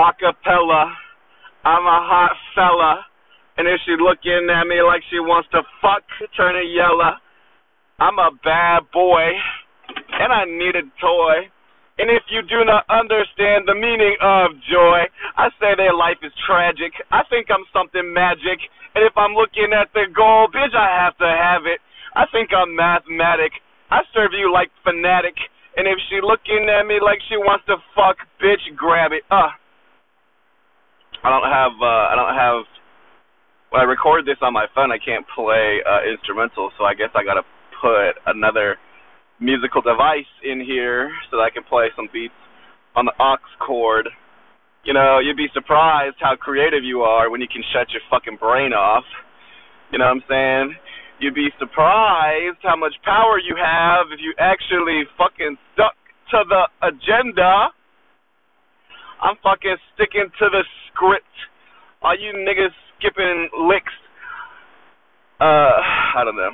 acapella. I'm a hot fella. And if she looking at me like she wants to fuck, turn it yellow. I'm a bad boy, and I need a toy. And if you do not understand the meaning of joy, I say their life is tragic. I think I'm something magic. And if I'm looking at the goal, bitch, I have to have it. I think I'm mathematic. I serve you like fanatic. And if she looking at me like she wants to fuck, bitch, grab it. Uh. I don't have, uh, I don't have, when I record this on my phone, I can't play, uh, instrumental, so I guess I gotta put another musical device in here so that I can play some beats on the aux cord. You know, you'd be surprised how creative you are when you can shut your fucking brain off. You know what I'm saying? You'd be surprised how much power you have if you actually fucking stuck to the agenda. I'm fucking sticking to the script. Are you niggas skipping licks? Uh, I don't know.